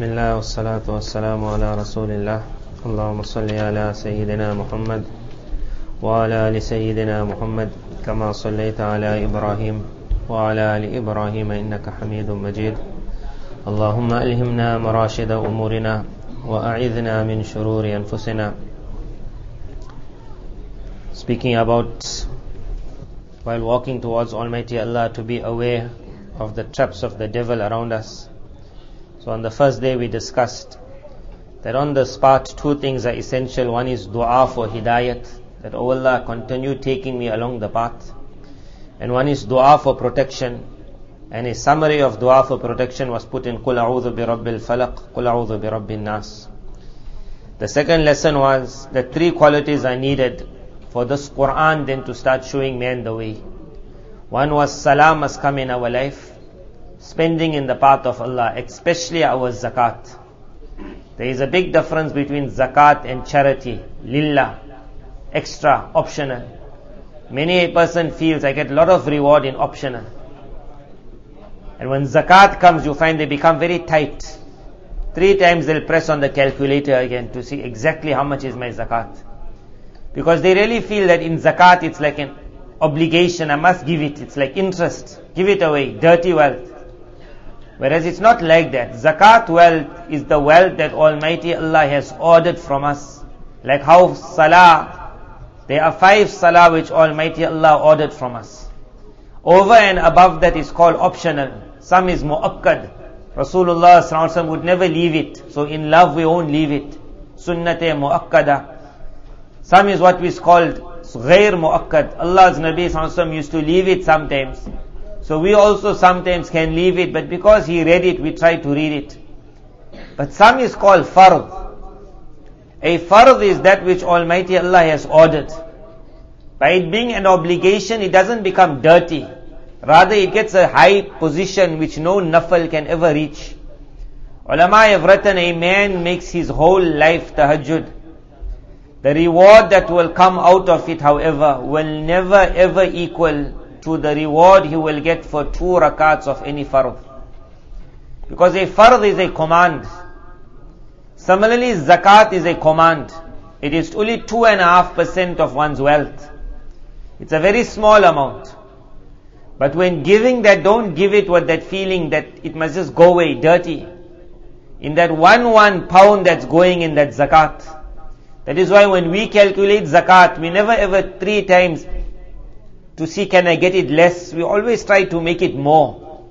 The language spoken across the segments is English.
بسم الله والصلاة والسلام على رسول الله. اللهم صل على سيدنا محمد وعلى آل سيدنا محمد كما صليت على إبراهيم وعلى آل إبراهيم إنك حميد مجيد. اللهم ألهمنا مراشد أمورنا وأعذنا من شرور أنفسنا. Speaking about while walking towards Almighty Allah to be aware of the traps of the devil around us. So on the first day we discussed that on the spot two things are essential. One is dua for hidayat, that oh Allah continue taking me along the path. And one is dua for protection. And a summary of dua for protection was put in Qul a'udhu bi rabbil falaq, Qul a'udhu bi nas. The second lesson was that three qualities are needed for this Quran then to start showing man the way. One was salah must come in our life, spending in the path of Allah, especially our zakat. There is a big difference between zakat and charity, lillah, extra, optional. Many a person feels I get a lot of reward in optional. And when zakat comes, you find they become very tight. Three times they'll press on the calculator again to see exactly how much is my zakat. Because they really feel that in zakat it's like an obligation, I must give it. It's like interest. Give it away. Dirty wealth. Whereas it's not like that. Zakat wealth is the wealth that Almighty Allah has ordered from us. Like how salah, there are five salah which Almighty Allah ordered from us. Over and above that is called optional. Some is mu'akkad. Rasulullah would never leave it. So in love we won't leave it. Sunnate mu'akkada. Some is what is called ghair mu'akkad. Allah's Nabi used to leave it sometimes. So we also sometimes can leave it, but because he read it, we try to read it. But some is called fard. A fard is that which Almighty Allah has ordered. By it being an obligation, it doesn't become dirty. Rather, it gets a high position which no nafal can ever reach. Ulama have written, a man makes his whole life tahajjud. The reward that will come out of it, however, will never ever equal to the reward he will get for two rakats of any fard. Because a fard is a command. Similarly, zakat is a command. It is only two and a half percent of one's wealth. It's a very small amount. But when giving that, don't give it with that feeling that it must just go away, dirty. In that one one pound that's going in that zakat, that is why when we calculate zakat, we never ever three times to see can I get it less. We always try to make it more.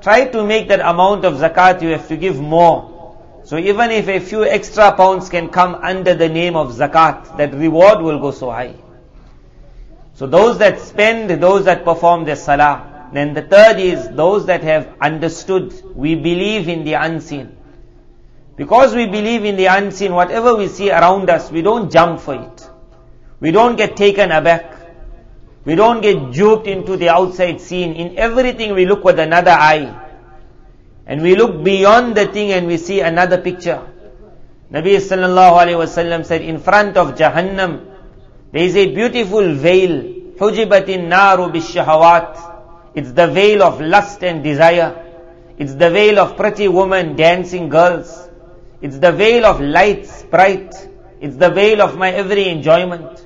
Try to make that amount of zakat you have to give more. So even if a few extra pounds can come under the name of zakat, that reward will go so high. So those that spend, those that perform their salah. Then the third is those that have understood. We believe in the unseen. Because we believe in the unseen, whatever we see around us, we don't jump for it. We don't get taken aback. We don't get duped into the outside scene. In everything we look with another eye. And we look beyond the thing and we see another picture. Nabi sallallahu alayhi said, in front of Jahannam, there is a beautiful veil. Hujibatin naru bishahawat. It's the veil of lust and desire. It's the veil of pretty women, dancing girls. It's the veil of lights, bright. It's the veil of my every enjoyment.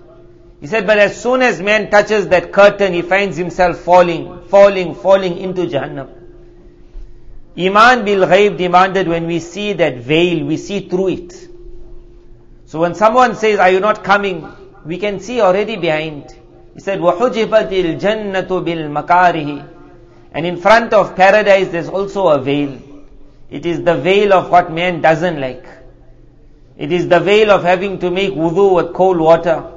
He said, but as soon as man touches that curtain, he finds himself falling, falling, falling into Jahannam. Iman bil ghaib demanded when we see that veil, we see through it. So when someone says, are you not coming? We can see already behind. He said, وَحُجِبَتِ الْجَنَّةُ بِالْمَكَارِهِ And in front of paradise there's also a veil. It is the veil of what man doesn't like. It is the veil of having to make wudu with cold water,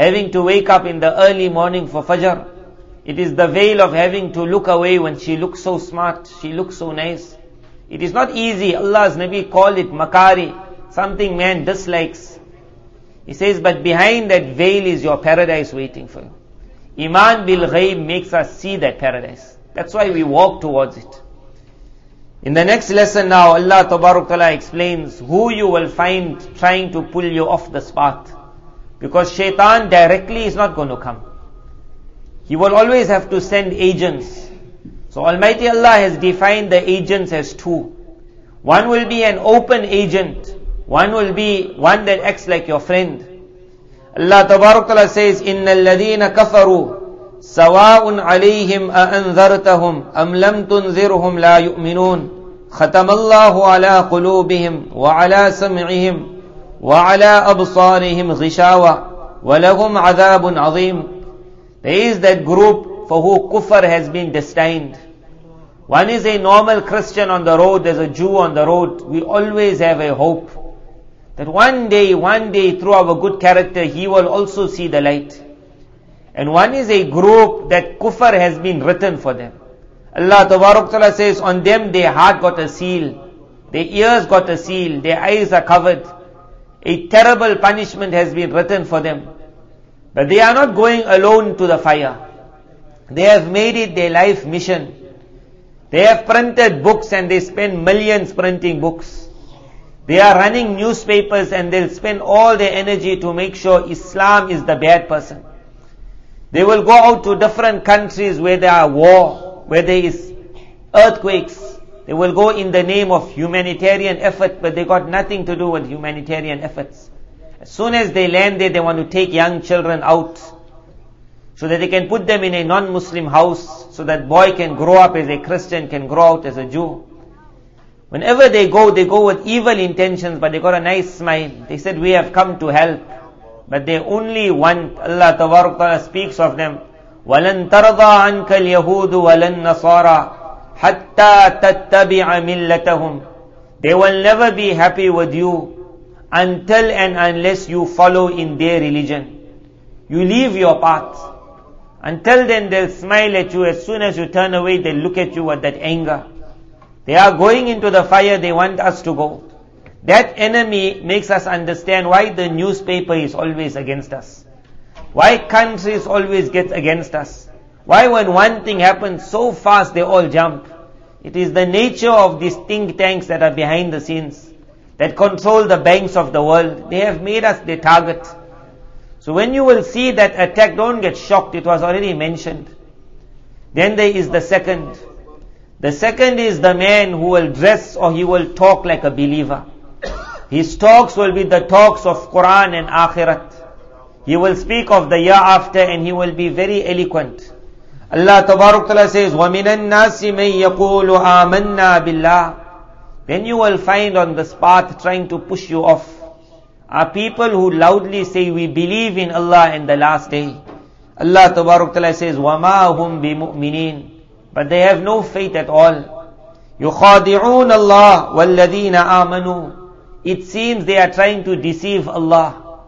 having to wake up in the early morning for fajr. It is the veil of having to look away when she looks so smart, she looks so nice. It is not easy. Allah's Nabi called it makari, something man dislikes. He says, but behind that veil is your paradise waiting for you. Iman bil ghaib makes us see that paradise. That's why we walk towards it. In the next lesson now, Allah Ta'ala explains who you will find trying to pull you off the path. Because shaitan directly is not going to come. He will always have to send agents. So Almighty Allah has defined the agents as two. One will be an open agent. One will be one that acts like your friend. Allah Ta'ala says, إِنَّ الَّذِينَ كَفَرُوا سَوَاءٌ عَلَيْهِمْ أَأَنذَرْتَهُمْ أَمْ لَمْ تُنذِرْهُمْ لَا يُؤْمِنُونَ ختم الله على قلوبهم وعلى سمعهم وعلى أبصارهم غشاوة ولهم عذاب عظيم There is that group for who kufr has been destined. One is a normal Christian on the road, there's a Jew on the road. We always have a hope that one day, one day through our good character, he will also see the light. And one is a group that kufr has been written for them. Allah Ta'ala says, on them their heart got a seal, their ears got a seal, their eyes are covered. A terrible punishment has been written for them. But they are not going alone to the fire. They have made it their life mission. They have printed books and they spend millions printing books. They are running newspapers and they'll spend all their energy to make sure Islam is the bad person. They will go out to different countries where there are war, where there is earthquakes. They will go in the name of humanitarian effort, but they got nothing to do with humanitarian efforts. As soon as they land there, they want to take young children out so that they can put them in a non-Muslim house so that boy can grow up as a Christian, can grow out as a Jew. Whenever they go, they go with evil intentions, but they got a nice smile. They said, we have come to help. But they only want, Allah Ta'ala speaks of them, وَلَن تَرْضَى عَنْكَ الْيَهُودُ وَلَن نَصَارَى hatta tattabi'a millatahum. They will never be happy with you until and unless you follow in their religion. You leave your path. Until then they'll smile at you. As soon as you turn away, they'll look at you with that anger. They are going into the fire they want us to go. That enemy makes us understand why the newspaper is always against us. Why countries always get against us. Why when one thing happens so fast they all jump. It is the nature of these think tanks that are behind the scenes that control the banks of the world. They have made us their target. So when you will see that attack, don't get shocked. It was already mentioned. Then there is the second. The second is the man who will dress or he will talk like a believer. His talks will be the talks of Quran and Akhirat. He will speak of the year after and he will be very eloquent. Allah Ta'ala says, وَمِنَ النَّاسِ مَن يَقُولُ آمَنَّا بِاللَّهِ then you will find on this path trying to push you off are people who loudly say we believe in Allah and the last day. Allah Ta'ala says, وَمَا هُمْ بِمُؤْمِنِينَ But they have no faith at all. يُخَادِعُونَ اللَّهِ وَالَّذِينَ آمَنُوا It seems they are trying to deceive Allah.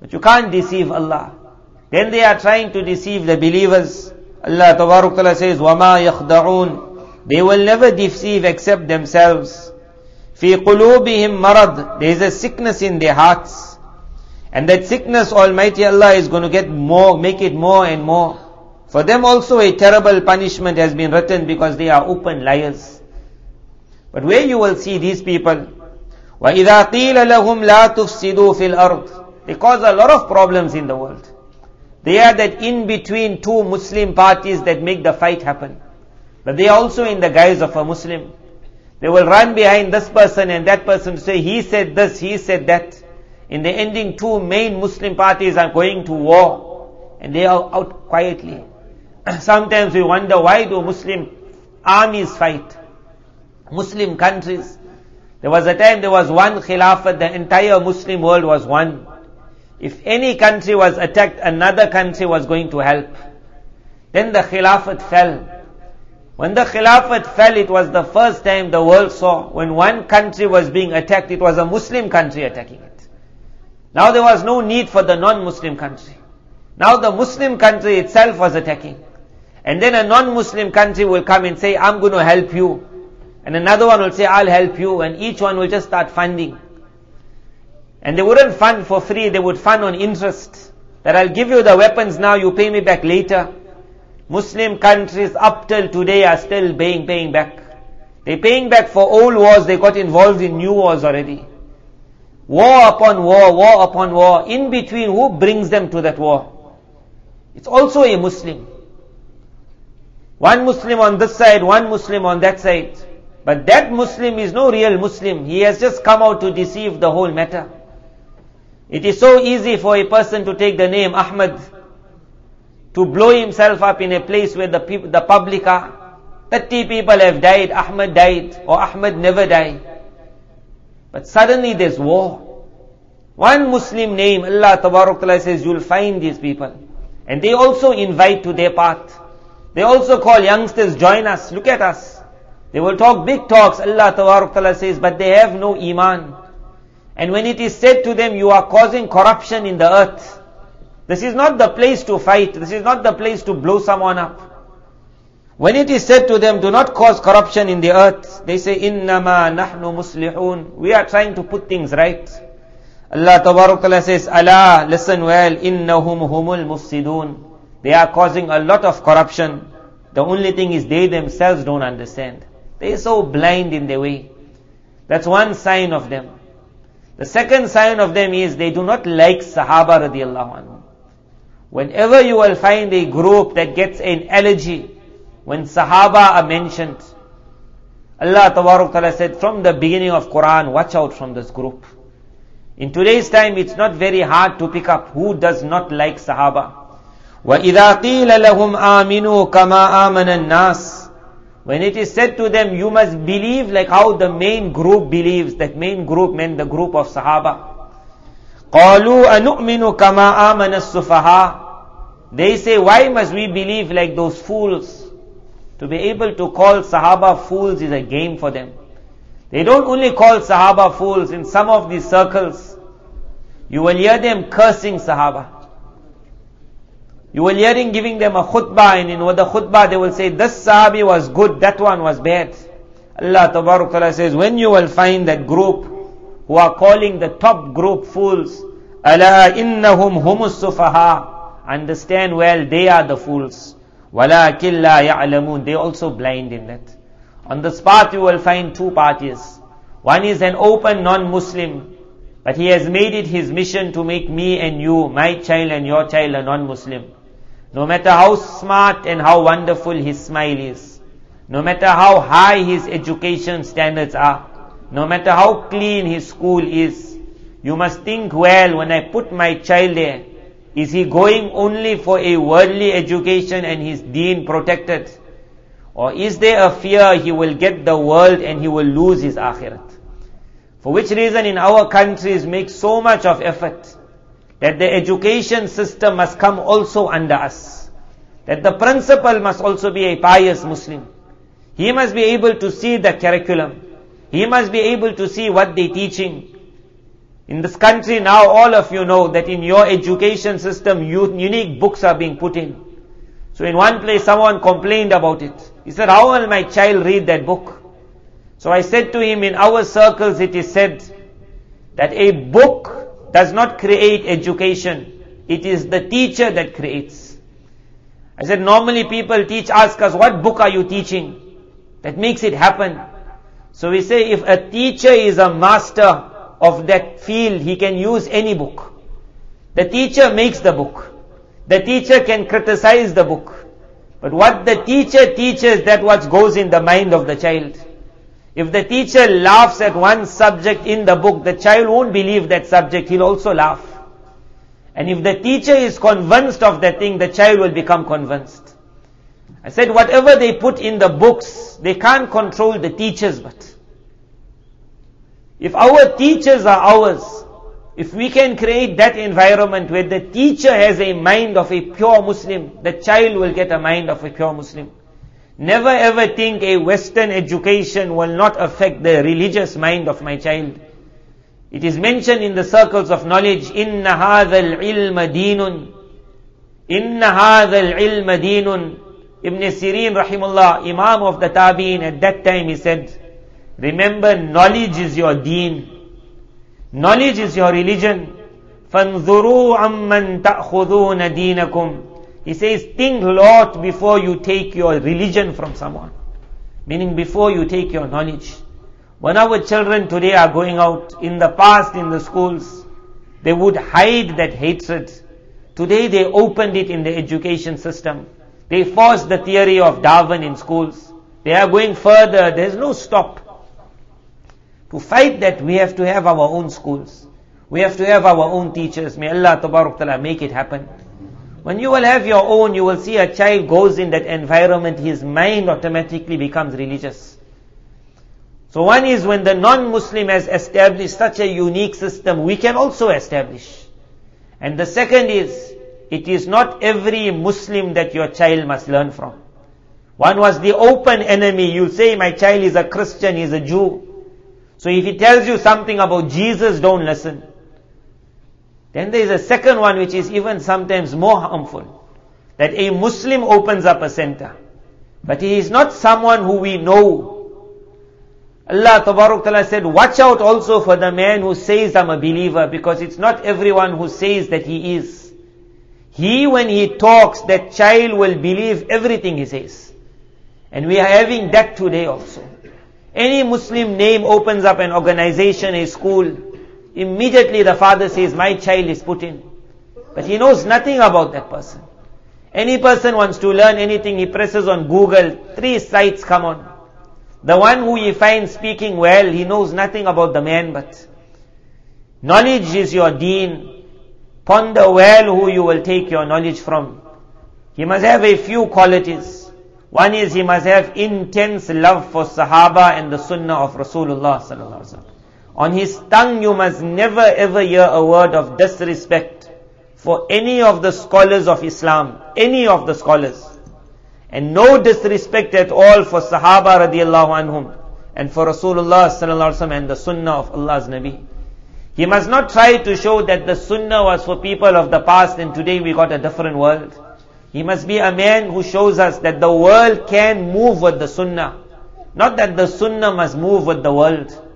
But you can't deceive Allah. Then they are trying to deceive the believers. Allah Ta'ala says, وَمَا يَخْدَعُونَ they will never deceive except themselves. في قلوبهم مرض. There is a sickness in their hearts. And that sickness Almighty Allah is going to get more, make it more and more. For them also a terrible punishment has been written because they are open liars. But where you will see these people, وَإِذَا قِيلَ لَهُمْ لَا تُفْسِدُوا فِي الْأَرْضِ They cause a lot of problems in the world. They are that in between two Muslim parties that make the fight happen. But they also in the guise of a Muslim. They will run behind this person and that person to say, he said this, he said that. In the ending, two main Muslim parties are going to war. And they are out quietly. Sometimes we wonder why do Muslim armies fight? Muslim countries. There was a time there was one Khilafat, the entire Muslim world was one. If any country was attacked, another country was going to help. Then the Khilafat fell. When the Khilafat fell, it was the first time the world saw when one country was being attacked, it was a Muslim country attacking it. Now there was no need for the non-Muslim country. Now the Muslim country itself was attacking. And then a non-Muslim country will come and say, I'm going to help you. And another one will say, I'll help you. And each one will just start funding. And they wouldn't fund for free, they would fund on interest. That I'll give you the weapons now, you pay me back later. Muslim countries up till today are still paying, paying back. They're paying back for old wars, they got involved in new wars already. War upon war, war upon war. In between, who brings them to that war? It's also a Muslim. One Muslim on this side, one Muslim on that side. But that Muslim is no real Muslim. He has just come out to deceive the whole matter. It is so easy for a person to take the name Ahmad, to blow himself up in a place where the, people, the public are. 30 people have died, Ahmad died, or Ahmad never died. But suddenly there's war. One Muslim name, Allah Ta'ala says, you'll find these people. And they also invite to their path. They also call youngsters, join us, look at us. They will talk big talks, Allah Ta'ala says, but they have no iman. And when it is said to them, you are causing corruption in the earth, this is not the place to fight, this is not the place to blow someone up. When it is said to them, do not cause corruption in the earth, they say, Innama nahnu muslihun. We are trying to put things right. Allah Ta'ala says, Allah, listen well, innahum humul mufsidun. They are causing a lot of corruption. The only thing is they themselves don't understand. They are so blind in their way. That's one sign of them. The second sign of them is they do not like Sahaba radiallahu anhu. Whenever you will find a group that gets an allergy when Sahaba are mentioned, Allah Ta'ala said from the beginning of Quran, watch out from this group. In today's time, it's not very hard to pick up who does not like Sahaba. وَإِذَا قِيلَ لَهُمْ آمِنُوا كَمَا آمَنَ النَّاسِ When it is said to them, you must believe like how the main group believes. That main group meant the group of Sahaba. قَالُوا أَنُؤْمِنُ كَمَا آمَنَ السُّفَهَاءِ They say, why must we believe like those fools? To be able to call Sahaba fools is a game for them. They don't only call Sahaba fools in some of these circles. You will hear them cursing Sahaba. You will hear him giving them a khutbah and in the khutbah they will say, this Sahabi was good, that one was bad. Allah Ta'ala says, when you will find that group who are calling the top group fools, Allah innahum humus sufaha. Understand well, they are the fools. وَلَكِنْ لَا يَعْلَمُونَ They also blind in that. On this path you will find two parties. One is an open non-Muslim, but he has made it his mission to make me and you, my child and your child a non-Muslim. No matter how smart and how wonderful his smile is, no matter how high his education standards are, no matter how clean his school is, you must think well when I put my child there, is he going only for a worldly education and his deen protected? Or is there a fear he will get the world and he will lose his akhirat? For which reason in our countries make so much of effort that the education system must come also under us. That the principal must also be a pious Muslim. He must be able to see the curriculum. He must be able to see what they're teaching. In this country now all of you know that in your education system unique books are being put in. So in one place someone complained about it. He said, how will my child read that book? So I said to him, in our circles it is said that a book does not create education. It is the teacher that creates. I said, normally people teach, ask us, what book are you teaching? That makes it happen. So we say, if a teacher is a master of that field, he can use any book. The teacher makes the book. The teacher can criticize the book. But what the teacher teaches, that what goes in the mind of the child. If the teacher laughs at one subject in the book, the child won't believe that subject, he'll also laugh. And if the teacher is convinced of that thing, the child will become convinced. I said, whatever they put in the books, they can't control the teachers but. If our teachers are ours, if we can create that environment where the teacher has a mind of a pure Muslim, the child will get a mind of a pure Muslim. Never ever think a Western education will not affect the religious mind of my child. It is mentioned in the circles of knowledge, إِنَّ هَذَا الْعِلْمَ دِينٌ إِنَّ هَذَا الْعِلْمَ دِينٌ Ibn Sirin rahimullah, Imam of the Tabi'in, at that time he said, remember knowledge is your deen. Knowledge is your religion. فَانْظُرُوا عَمَّنْ تَأْخُذُونَ دِينَكُمْ he says, think lot before you take your religion from someone. Meaning before you take your knowledge. When our children today are going out, in the past in the schools, they would hide that hatred. Today they opened it in the education system. They forced the theory of Darwin in schools. They are going further. There's no stop. To fight that, we have to have our own schools. We have to have our own teachers. May Allah Ta'ala make it happen. When you will have your own, you will see a child goes in that environment, his mind automatically becomes religious. So one is when the non-Muslim has established such a unique system, we can also establish. And the second is, it is not every Muslim that your child must learn from. One was the open enemy. You say my child is a Christian, he's a Jew. So if he tells you something about Jesus, don't listen. Then there is a second one which is even sometimes more harmful. That a Muslim opens up a center. But he is not someone who we know. Allah Ta'ala said, watch out also for the man who says I'm a believer because it's not everyone who says that he is. He when he talks, that child will believe everything he says. And we are having that today also. Any Muslim name opens up an organization, a school, immediately the father says, my child is put in. But he knows nothing about that person. Any person wants to learn anything, he presses on Google, three sites come on. The one who he finds speaking well, he knows nothing about the man, but knowledge is your deen. Ponder well who you will take your knowledge from. He must have a few qualities. One is he must have intense love for Sahaba and the Sunnah of Rasulullah sallallahu alaihi wasallam. On his tongue you must never ever hear a word of disrespect for any of the scholars of Islam, any of the scholars. And no disrespect at all for Sahaba radiallahu anhum and for Rasulullah sallallahu alaihi wasallam and the Sunnah of Allah's Nabi. He must not try to show that the Sunnah was for people of the past and today we got a different world. He must be a man who shows us that the world can move with the sunnah. Not that the sunnah must move with the world.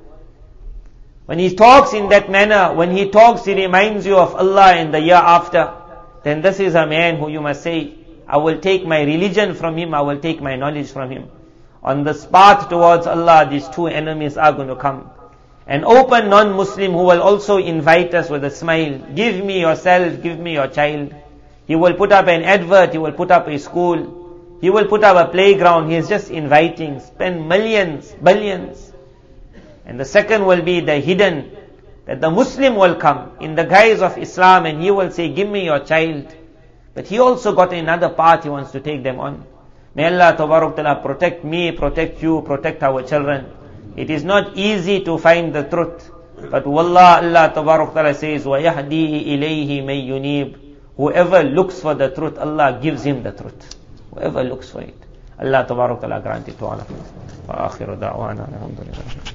When he talks in that manner, when he talks, he reminds you of Allah in the year after, then this is a man who you must say, I will take my religion from him, I will take my knowledge from him. On this path towards Allah, these two enemies are going to come. An open non-Muslim who will also invite us with a smile, give me yourself, give me your child. He will put up an advert, he will put up a school, he will put up a playground, he is just inviting, spend millions, billions. And the second will be the hidden, that the Muslim will come in the guise of Islam and he will say, give me your child. But he also got another path he wants to take them on. May Allah Ta'ala protect me, protect you, protect our children. It is not easy to find the truth. But Wallah Allah Ta'ala says, وَيَهْدِي إِلَيْهِ مَن يُنِيبُ Whoever looks for the truth, Allah gives him the truth. Whoever looks for it. Allah Ta'ala grant it to all of us.